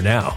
now.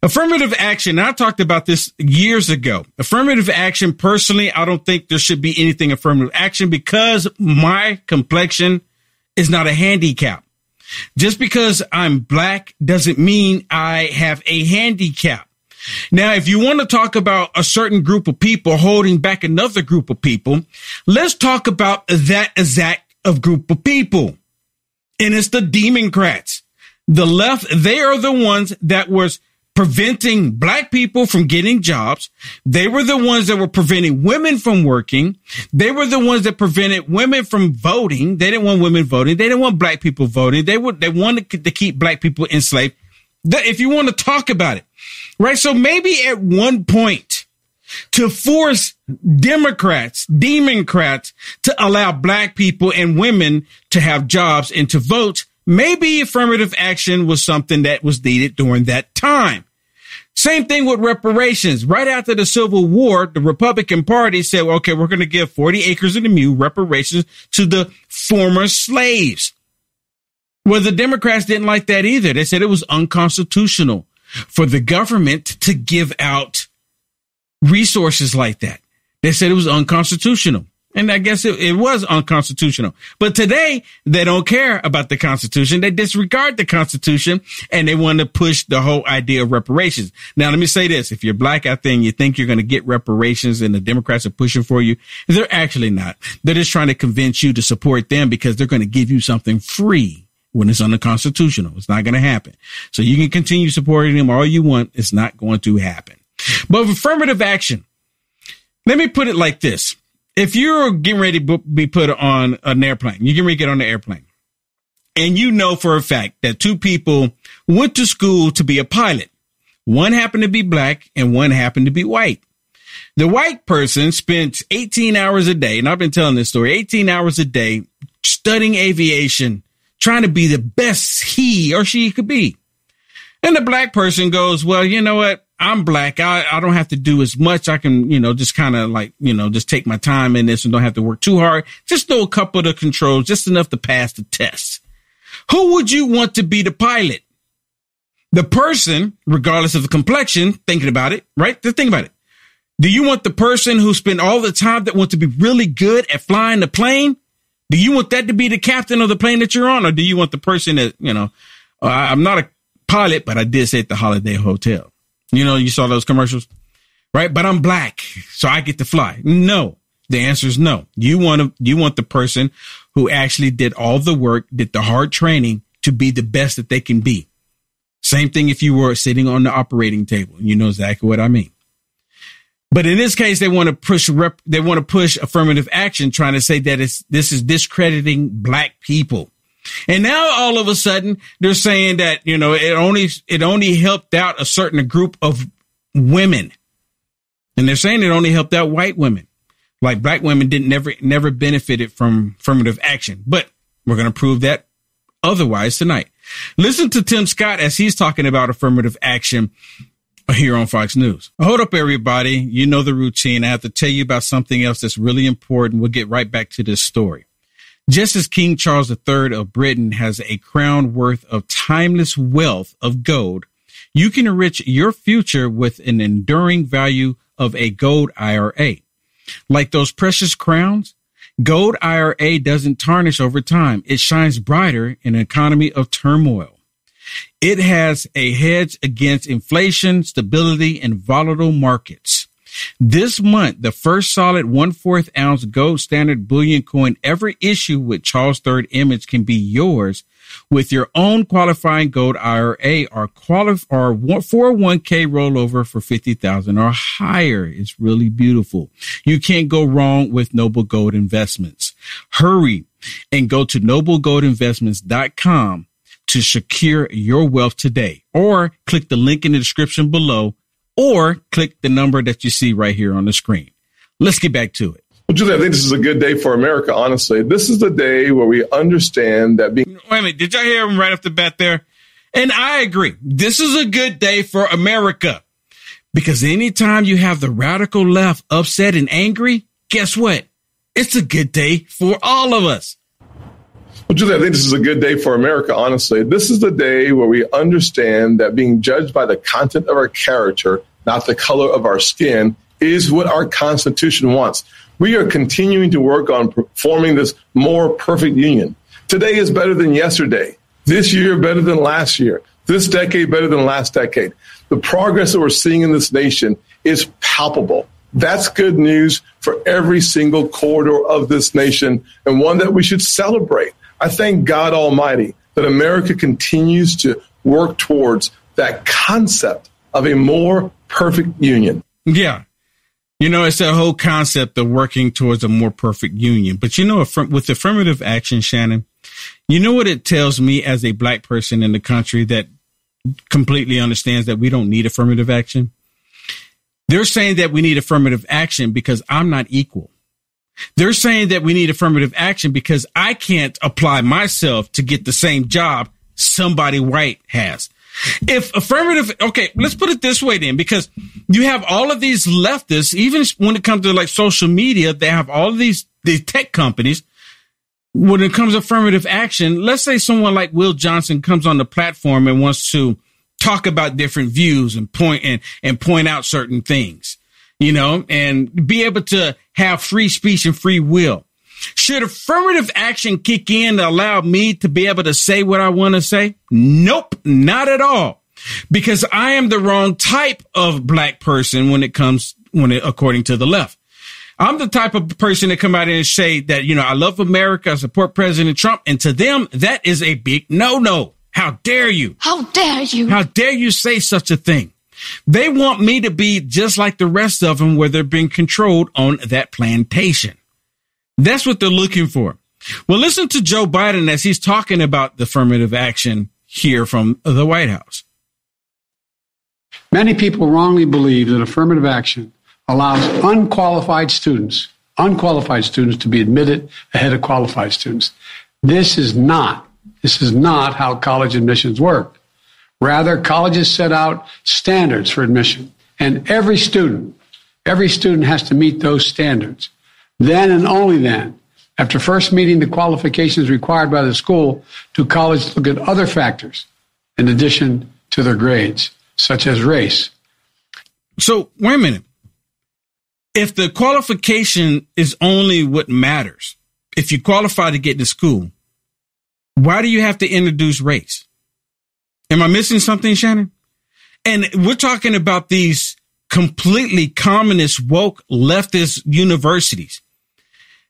Affirmative action. I talked about this years ago. Affirmative action, personally, I don't think there should be anything affirmative action because my complexion is not a handicap. Just because I'm black doesn't mean I have a handicap. Now, if you want to talk about a certain group of people holding back another group of people, let's talk about that exact of group of people. And it's the Democrats. The left, they are the ones that was preventing black people from getting jobs. They were the ones that were preventing women from working. They were the ones that prevented women from voting. They didn't want women voting. They didn't want black people voting. They would, they wanted to keep black people enslaved. If you want to talk about it, right? So maybe at one point to force Democrats, Democrats to allow black people and women to have jobs and to vote maybe affirmative action was something that was needed during that time. Same thing with reparations. Right after the Civil War, the Republican Party said, okay, we're going to give 40 acres of the mule reparations to the former slaves. Well, the Democrats didn't like that either. They said it was unconstitutional for the government to give out resources like that. They said it was unconstitutional. And I guess it, it, was unconstitutional. But today they don't care about the Constitution. They disregard the Constitution and they want to push the whole idea of reparations. Now, let me say this. If you're black out there and you think you're going to get reparations and the Democrats are pushing for you, they're actually not. They're just trying to convince you to support them because they're going to give you something free when it's unconstitutional. It's not going to happen. So you can continue supporting them all you want. It's not going to happen. But affirmative action, let me put it like this if you're getting ready to be put on an airplane, you're getting ready to get on the airplane, and you know for a fact that two people went to school to be a pilot. One happened to be black and one happened to be white. The white person spent 18 hours a day, and I've been telling this story, 18 hours a day studying aviation, trying to be the best he or she could be. And the black person goes, well, you know what? I'm black. I, I don't have to do as much. I can, you know, just kind of like, you know, just take my time in this and don't have to work too hard. Just know a couple of the controls, just enough to pass the test. Who would you want to be the pilot? The person, regardless of the complexion, thinking about it, right? Just think about it. Do you want the person who spent all the time that want to be really good at flying the plane? Do you want that to be the captain of the plane that you're on? Or do you want the person that, you know, I'm not a pilot, but I did say at the holiday hotel. You know, you saw those commercials, right? But I'm black, so I get to fly. No, the answer is no. You want to, you want the person who actually did all the work, did the hard training to be the best that they can be. Same thing if you were sitting on the operating table. You know exactly what I mean. But in this case, they want to push rep, they want to push affirmative action, trying to say that it's, this is discrediting black people. And now all of a sudden they're saying that, you know, it only, it only helped out a certain group of women. And they're saying it only helped out white women. Like black women didn't never, never benefited from affirmative action, but we're going to prove that otherwise tonight. Listen to Tim Scott as he's talking about affirmative action here on Fox News. Hold up, everybody. You know the routine. I have to tell you about something else that's really important. We'll get right back to this story. Just as King Charles III of Britain has a crown worth of timeless wealth of gold, you can enrich your future with an enduring value of a gold IRA. Like those precious crowns, gold IRA doesn't tarnish over time. It shines brighter in an economy of turmoil. It has a hedge against inflation, stability, and volatile markets. This month, the first solid one fourth ounce gold standard bullion coin ever issued with Charles III image can be yours with your own qualifying gold IRA or qualif- or 401k rollover for 50,000 or higher. It's really beautiful. You can't go wrong with Noble Gold Investments. Hurry and go to noblegoldinvestments.com to secure your wealth today or click the link in the description below or click the number that you see right here on the screen. Let's get back to it. Well, Julie, I think this is a good day for America, honestly. This is the day where we understand that being. Wait a minute. Did y'all hear him right off the bat there? And I agree. This is a good day for America because anytime you have the radical left upset and angry, guess what? It's a good day for all of us. Well, Julie, I think this is a good day for America, honestly. This is the day where we understand that being judged by the content of our character, not the color of our skin, is what our Constitution wants. We are continuing to work on forming this more perfect union. Today is better than yesterday. This year better than last year. This decade better than last decade. The progress that we're seeing in this nation is palpable. That's good news for every single corridor of this nation and one that we should celebrate. I thank God Almighty that America continues to work towards that concept of a more perfect union. Yeah. You know, it's that whole concept of working towards a more perfect union. But you know, with affirmative action, Shannon, you know what it tells me as a black person in the country that completely understands that we don't need affirmative action? They're saying that we need affirmative action because I'm not equal. They're saying that we need affirmative action because I can't apply myself to get the same job somebody white has. If affirmative, okay, let's put it this way then, because you have all of these leftists, even when it comes to like social media, they have all of these, these tech companies. When it comes to affirmative action, let's say someone like Will Johnson comes on the platform and wants to talk about different views and point and, and point out certain things, you know, and be able to have free speech and free will. Should affirmative action kick in to allow me to be able to say what I want to say? Nope, not at all. Because I am the wrong type of black person when it comes, when it, according to the left. I'm the type of person to come out and say that, you know, I love America, I support President Trump. And to them, that is a big no, no. How dare you? How dare you? How dare you say such a thing? They want me to be just like the rest of them where they're being controlled on that plantation. That's what they're looking for. Well, listen to Joe Biden as he's talking about the affirmative action here from the White House. Many people wrongly believe that affirmative action allows unqualified students, unqualified students to be admitted ahead of qualified students. This is not, this is not how college admissions work. Rather, colleges set out standards for admission, and every student, every student has to meet those standards. Then and only then, after first meeting the qualifications required by the school, do colleges look at other factors in addition to their grades, such as race. So, wait a minute. If the qualification is only what matters, if you qualify to get to school, why do you have to introduce race? Am I missing something, Shannon? And we're talking about these completely communist, woke, leftist universities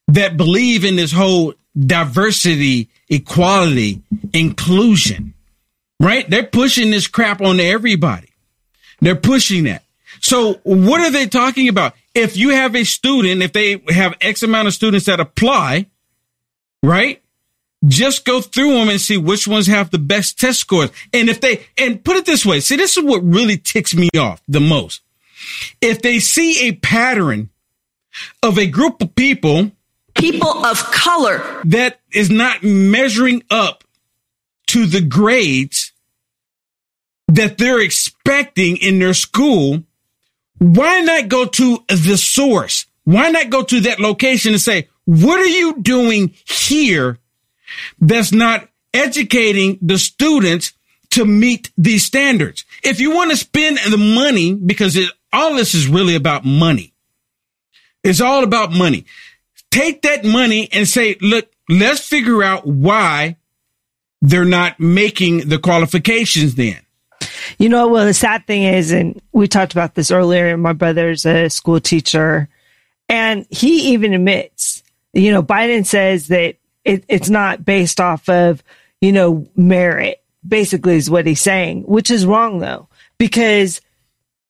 that believe in this whole diversity, equality, inclusion, right? They're pushing this crap on everybody. They're pushing that. So what are they talking about? If you have a student, if they have X amount of students that apply, right? Just go through them and see which ones have the best test scores. And if they, and put it this way, see, this is what really ticks me off the most. If they see a pattern of a group of people people of color that is not measuring up to the grades that they're expecting in their school, why not go to the source? Why not go to that location and say, what are you doing here that's not educating the students to meet these standards? If you want to spend the money, because it, all this is really about money. It's all about money take that money and say, look, let's figure out why they're not making the qualifications then. You know, well, the sad thing is, and we talked about this earlier, my brother's a school teacher, and he even admits, you know, Biden says that it, it's not based off of, you know, merit, basically, is what he's saying, which is wrong though, because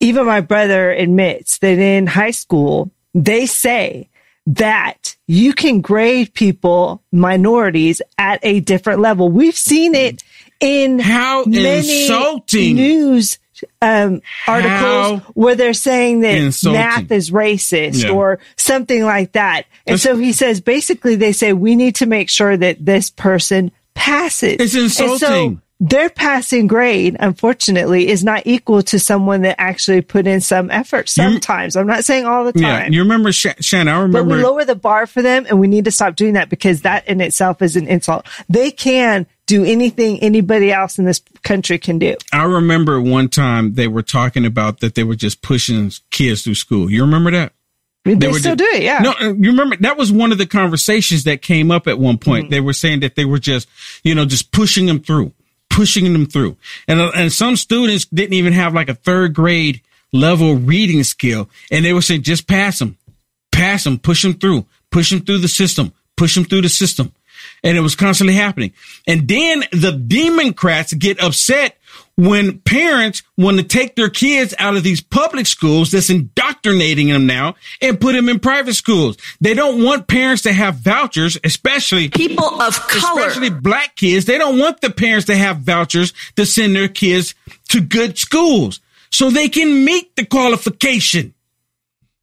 even my brother admits that in high school, they say that you can grade people, minorities at a different level. We've seen it in how many insulting news um, articles how where they're saying that insulting. math is racist yeah. or something like that. And it's, so he says basically they say we need to make sure that this person passes. It's insulting their passing grade, unfortunately, is not equal to someone that actually put in some effort. Sometimes, you, I'm not saying all the time. Yeah, you remember Sh- Shannon? I remember. But we lower the bar for them, and we need to stop doing that because that in itself is an insult. They can do anything anybody else in this country can do. I remember one time they were talking about that they were just pushing kids through school. You remember that? They, they still just, do it, yeah. No, uh, you remember that was one of the conversations that came up at one point. Mm-hmm. They were saying that they were just, you know, just pushing them through pushing them through. And, uh, and some students didn't even have like a third grade level reading skill. And they were saying, just pass them, pass them, push them through, push them through the system, push them through the system. And it was constantly happening. And then the Democrats get upset when parents want to take their kids out of these public schools that's indoctrinating them now and put them in private schools. They don't want parents to have vouchers, especially people of color, especially black kids. They don't want the parents to have vouchers to send their kids to good schools so they can meet the qualification.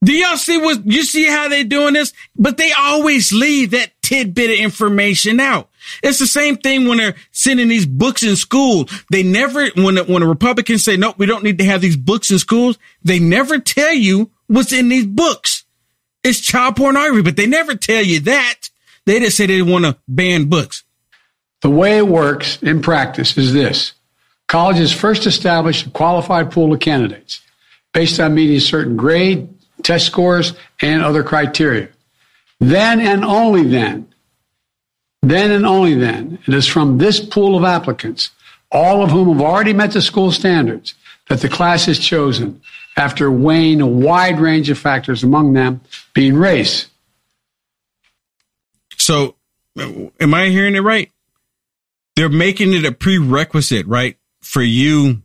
Do y'all see what you see how they're doing this? But they always leave that tidbit of information out. It's the same thing when they're sending these books in school. They never, when, when the Republicans say, nope, we don't need to have these books in schools, they never tell you what's in these books. It's child pornography, but they never tell you that. They just say they want to ban books. The way it works in practice is this. Colleges first establish a qualified pool of candidates based on meeting certain grade, test scores, and other criteria. Then and only then, then and only then, it is from this pool of applicants, all of whom have already met the school standards, that the class is chosen after weighing a wide range of factors, among them being race. So, am I hearing it right? They're making it a prerequisite, right? For you,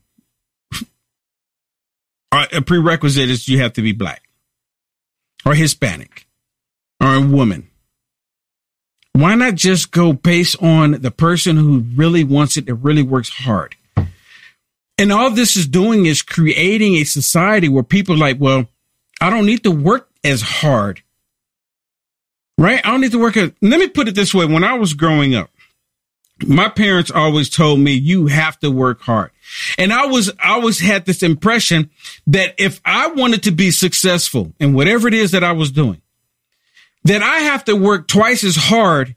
uh, a prerequisite is you have to be black or Hispanic or a woman. Why not just go based on the person who really wants it, that really works hard? And all this is doing is creating a society where people are like, well, I don't need to work as hard. Right? I don't need to work as, let me put it this way. When I was growing up, my parents always told me you have to work hard. And I was, I always had this impression that if I wanted to be successful in whatever it is that I was doing, that I have to work twice as hard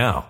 now.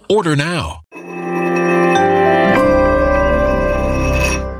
Order now.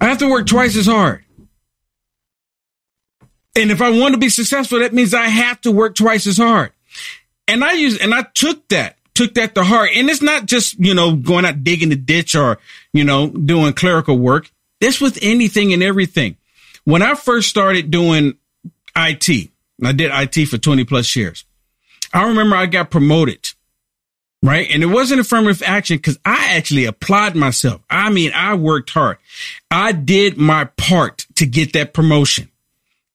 I have to work twice as hard. And if I want to be successful, that means I have to work twice as hard. And I use, and I took that took that to heart. And it's not just, you know, going out digging the ditch or, you know, doing clerical work. This with anything and everything. When I first started doing IT, I did IT for 20 plus years. I remember I got promoted, right? And it wasn't affirmative action because I actually applied myself. I mean, I worked hard. I did my part to get that promotion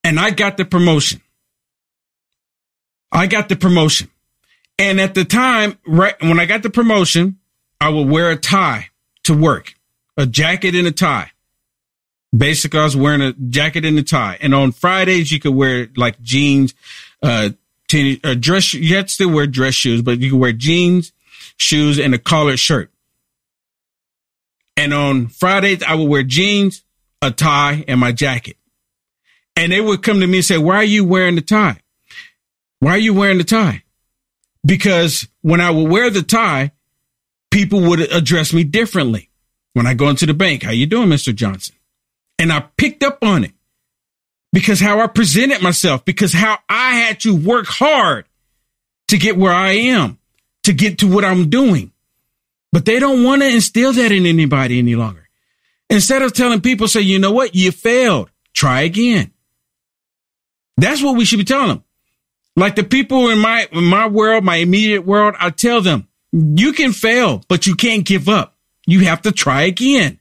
and I got the promotion. I got the promotion. And at the time, right when I got the promotion, I would wear a tie to work, a jacket and a tie. Basically, I was wearing a jacket and a tie. And on Fridays, you could wear like jeans, uh, uh, dress. You had to still wear dress shoes, but you could wear jeans, shoes, and a collared shirt. And on Fridays, I would wear jeans, a tie, and my jacket. And they would come to me and say, why are you wearing the tie? Why are you wearing the tie? Because when I would wear the tie, people would address me differently. When I go into the bank, how you doing, Mr. Johnson? And I picked up on it because how I presented myself, because how I had to work hard to get where I am, to get to what I'm doing. But they don't want to instill that in anybody any longer. Instead of telling people, say, you know what? You failed. Try again. That's what we should be telling them. Like the people in my, in my world, my immediate world, I tell them, you can fail, but you can't give up. You have to try again.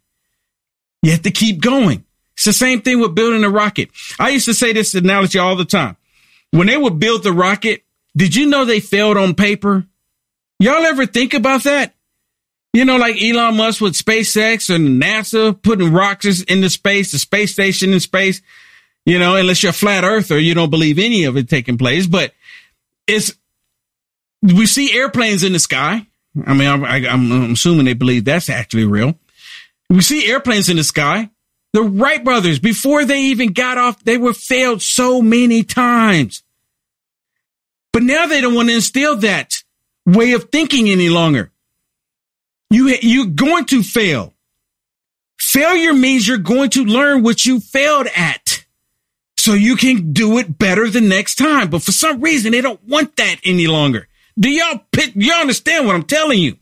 You have to keep going. It's the same thing with building a rocket. I used to say this analogy all the time. When they would build the rocket, did you know they failed on paper? Y'all ever think about that? You know, like Elon Musk with SpaceX and NASA putting rockets into space, the space station in space. You know, unless you're a flat earther, you don't believe any of it taking place. But it's we see airplanes in the sky. I mean, I, am assuming they believe that's actually real. We see airplanes in the sky. The Wright brothers, before they even got off, they were failed so many times. But now they don't want to instill that way of thinking any longer. You, you're going to fail. Failure means you're going to learn what you failed at so you can do it better the next time. But for some reason, they don't want that any longer. Do y'all pick, y'all understand what I'm telling you?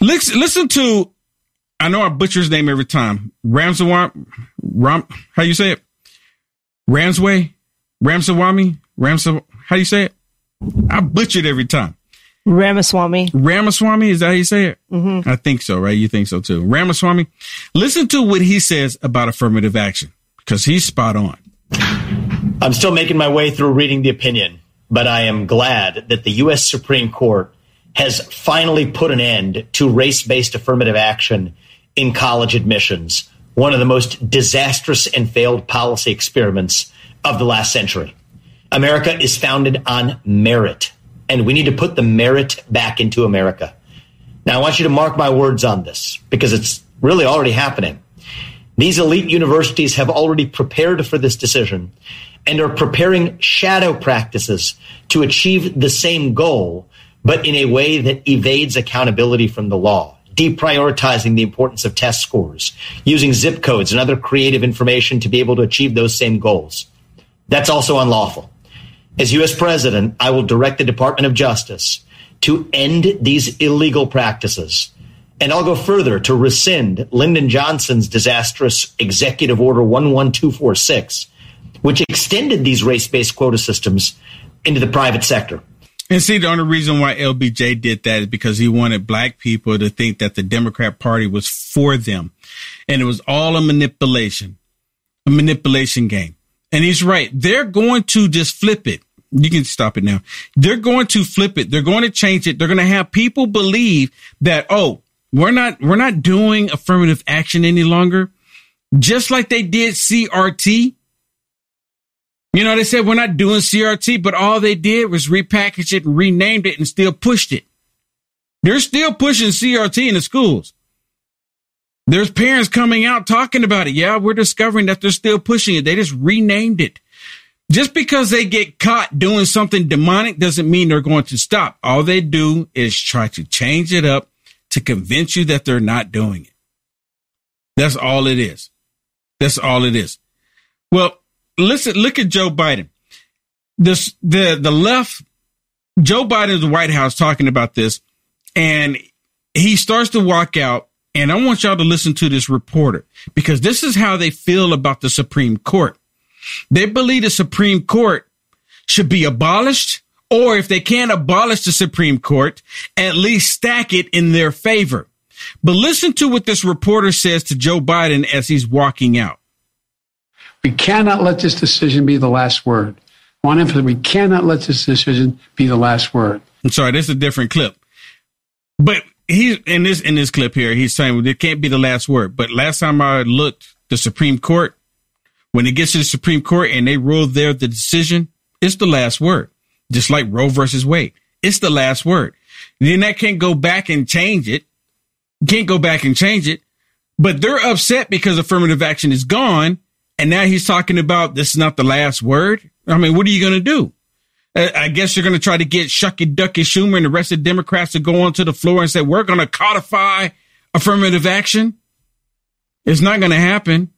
Listen, listen to, I know I butcher his name every time. Ramsawam, Ram, how you say it? Ramsway, Ramsawami, Ramsa, how do you say it? I butchered every time. Ramaswamy. Ramaswamy, is that how you say it? Mm-hmm. I think so, right? You think so too. Ramaswamy. Listen to what he says about affirmative action because he's spot on. I'm still making my way through reading the opinion, but I am glad that the U.S. Supreme Court has finally put an end to race based affirmative action in college admissions, one of the most disastrous and failed policy experiments of the last century. America is founded on merit, and we need to put the merit back into America. Now, I want you to mark my words on this because it's really already happening. These elite universities have already prepared for this decision and are preparing shadow practices to achieve the same goal, but in a way that evades accountability from the law, deprioritizing the importance of test scores, using zip codes and other creative information to be able to achieve those same goals. That's also unlawful. As U.S. President, I will direct the Department of Justice to end these illegal practices and I'll go further to rescind Lyndon Johnson's disastrous Executive Order 11246, which extended these race based quota systems into the private sector. And see, the only reason why LBJ did that is because he wanted black people to think that the Democrat Party was for them. And it was all a manipulation, a manipulation game. And he's right. They're going to just flip it. You can stop it now. They're going to flip it. They're going to change it. They're going to have people believe that, oh, we're not, we're not doing affirmative action any longer. Just like they did CRT. You know, they said we're not doing CRT, but all they did was repackage it and renamed it and still pushed it. They're still pushing CRT in the schools. There's parents coming out talking about it. Yeah, we're discovering that they're still pushing it. They just renamed it. Just because they get caught doing something demonic doesn't mean they're going to stop. All they do is try to change it up to convince you that they're not doing it. That's all it is. That's all it is. Well, listen, look at Joe Biden. This, the, the left Joe Biden the White House talking about this, and he starts to walk out. And I want y'all to listen to this reporter because this is how they feel about the Supreme Court. They believe the Supreme Court should be abolished, or if they can't abolish the Supreme Court, at least stack it in their favor. But listen to what this reporter says to Joe Biden as he's walking out. We cannot let this decision be the last word. I want to emphasize we cannot let this decision be the last word. I'm sorry, this is a different clip. But he's in this in this clip here, he's saying it can't be the last word. But last time I looked, the Supreme Court, when it gets to the Supreme Court and they rule there the decision, it's the last word. Just like Roe versus Wade. It's the last word. And Then that can't go back and change it. Can't go back and change it. But they're upset because affirmative action is gone. And now he's talking about this is not the last word. I mean, what are you going to do? Uh, I guess you're going to try to get Shucky Ducky Schumer and the rest of the Democrats to go onto the floor and say, we're going to codify affirmative action. It's not going to happen.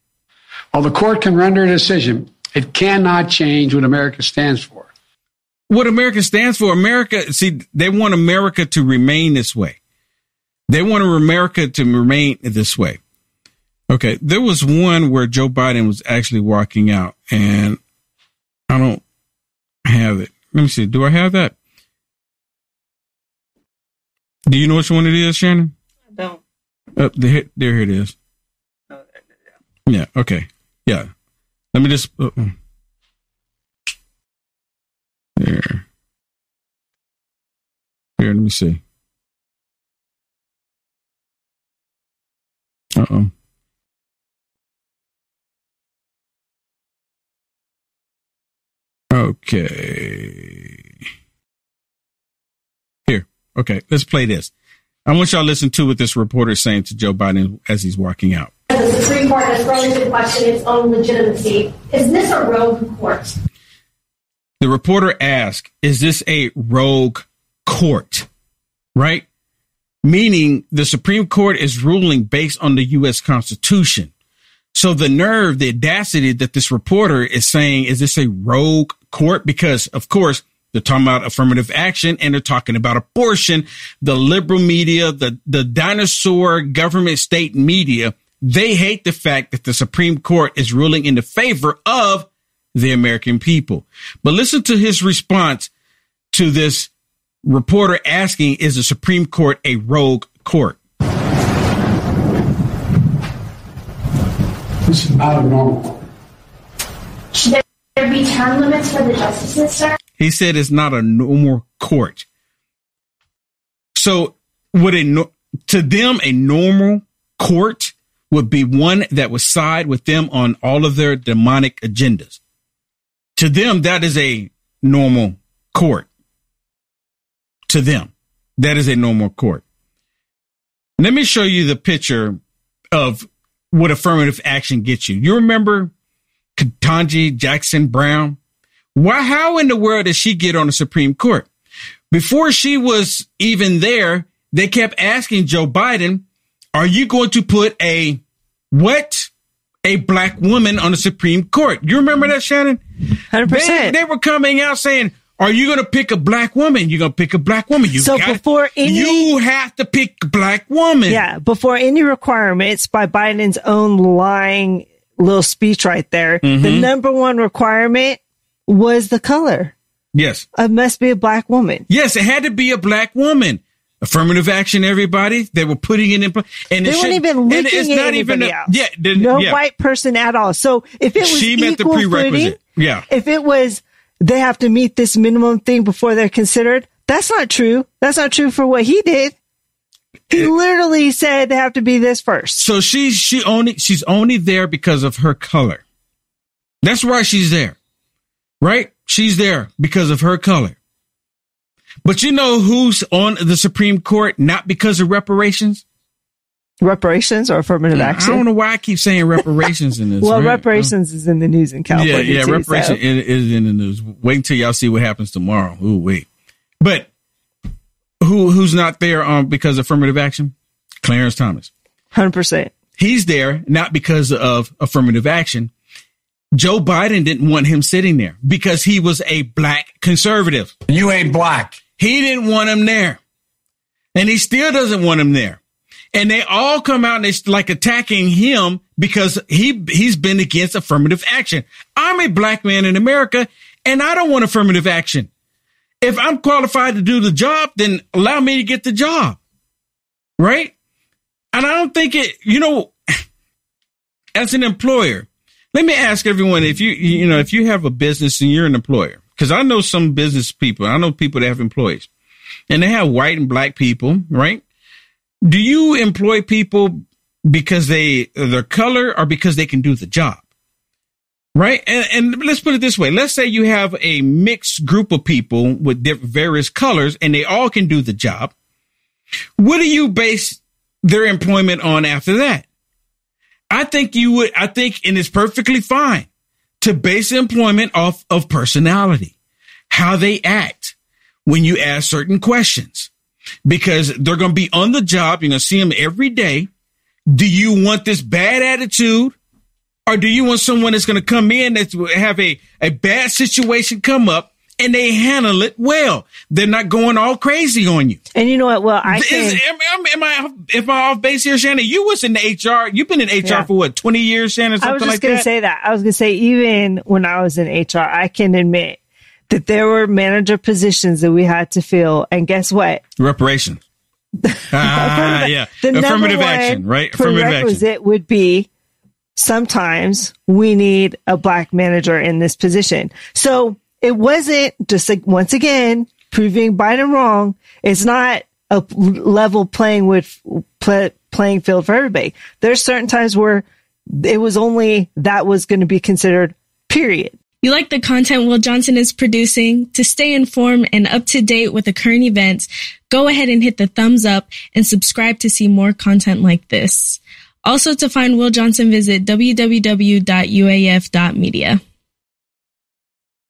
While the court can render a decision, it cannot change what America stands for. What America stands for, America, see, they want America to remain this way. They want America to remain this way. Okay. There was one where Joe Biden was actually walking out and I don't have it. Let me see. Do I have that? Do you know which one it is, Shannon? I don't. Uh, there, there it is. Oh, there, Yeah. Okay. Yeah. Let me just. Uh, there. Here, let me see. Uh oh. Okay. Here. Okay. Let's play this. I want y'all to listen to what this reporter is saying to Joe Biden as he's walking out. The Supreme Court has thrown into question its own legitimacy. Is this a rogue court? The reporter asked, Is this a rogue court? Right? Meaning the Supreme Court is ruling based on the U.S. Constitution. So the nerve, the audacity that this reporter is saying, is this a rogue court? Because of course, they're talking about affirmative action and they're talking about abortion. The liberal media, the, the dinosaur government state media, they hate the fact that the Supreme Court is ruling in the favor of the American people. But listen to his response to this reporter asking, is the Supreme Court a rogue court? This is not a normal court. There be term limits for the justices, sir? He said it's not a normal court. So would a to them a normal court would be one that would side with them on all of their demonic agendas. To them, that is a normal court. To them, that is a normal court. Let me show you the picture of what affirmative action gets you. You remember Ketanji Jackson Brown? Why, how in the world did she get on the Supreme Court? Before she was even there, they kept asking Joe Biden, are you going to put a what? A black woman on the Supreme Court. You remember that, Shannon? 100%. They, they were coming out saying, are you going to pick a black woman? You're going to pick a black woman. You so got, before any, you have to pick a black woman. Yeah, before any requirements by Biden's own lying little speech right there, Mm-hmm. the number one requirement was the color. Yes. It must be a black woman. Yes, it had to be a black woman. Affirmative action, everybody. They were putting it in place. And They weren't even looking it's at not even a- else. Yeah, the- no yeah. white person at all. So if it was She met the prerequisite. footing, Yeah. if it was they have to meet this minimum thing before they're considered, that's not true. That's not true for what he did. He literally said they have to be this first. So she's she only she's only there because of her color. That's why she's there. Right? She's there because of her color. But you know who's on the Supreme Court not because of reparations? Reparations or affirmative action? I don't know why I keep saying reparations in this. Well, right? reparations is in the news in California. Yeah, yeah, too, reparation so. is, is in the news. Wait until y'all see what happens tomorrow. Ooh, wait. But who who's not there um because of affirmative action? Clarence Thomas. Hundred percent. He's there not because of affirmative action. Joe Biden didn't want him sitting there because he was a black conservative. You ain't black. he didn't want him there. And he still doesn't want him there. And they all come out and they like attacking him because he, he's been against affirmative action. I'm a black man in America and I don't want affirmative action. If I'm qualified to do the job, then allow me to get the job. Right? And I don't think it, you know, as an employer, let me ask everyone if you, you know, if you have a business and you're an employer, because I know some business people, I know people that have employees and they have white and black people, right? Do you employ people because they, their color or because they can do the job? Right. And, and let's put it this way. Let's say you have a mixed group of people with various colors and they all can do the job. What do you base their employment on after that? I think you would, I think, and it's perfectly fine to base employment off of personality, how they act when you ask certain questions, because they're going to be on the job. You're going to see them every day. Do you want this bad attitude? Or do you want someone that's going to come in that's have a, a bad situation come up and they handle it well. They're not going all crazy on you. And you know what? Well, I can. Is, am, am, am, I am I off base here, Shannon? You was in the HR. You've been in HR yeah. for what twenty years, Shannon? Or something like that? I was just like going to say that. I was going to say even when I was in HR, I can admit that there were manager positions that we had to fill, and guess what? Reparation. ah, yeah. The affirmative action, right? Affirmative action It would be sometimes we need a black manager in this position. So it wasn't just like, once again, proving Biden wrong. It's not a level playing with play, playing field for everybody. There's certain times where it was only that was going to be considered period. You like the content Will Johnson is producing? To stay informed and up to date with the current events, go ahead and hit the thumbs up and subscribe to see more content like this. Also to find Will Johnson, visit www.uaf.media.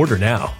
Order now.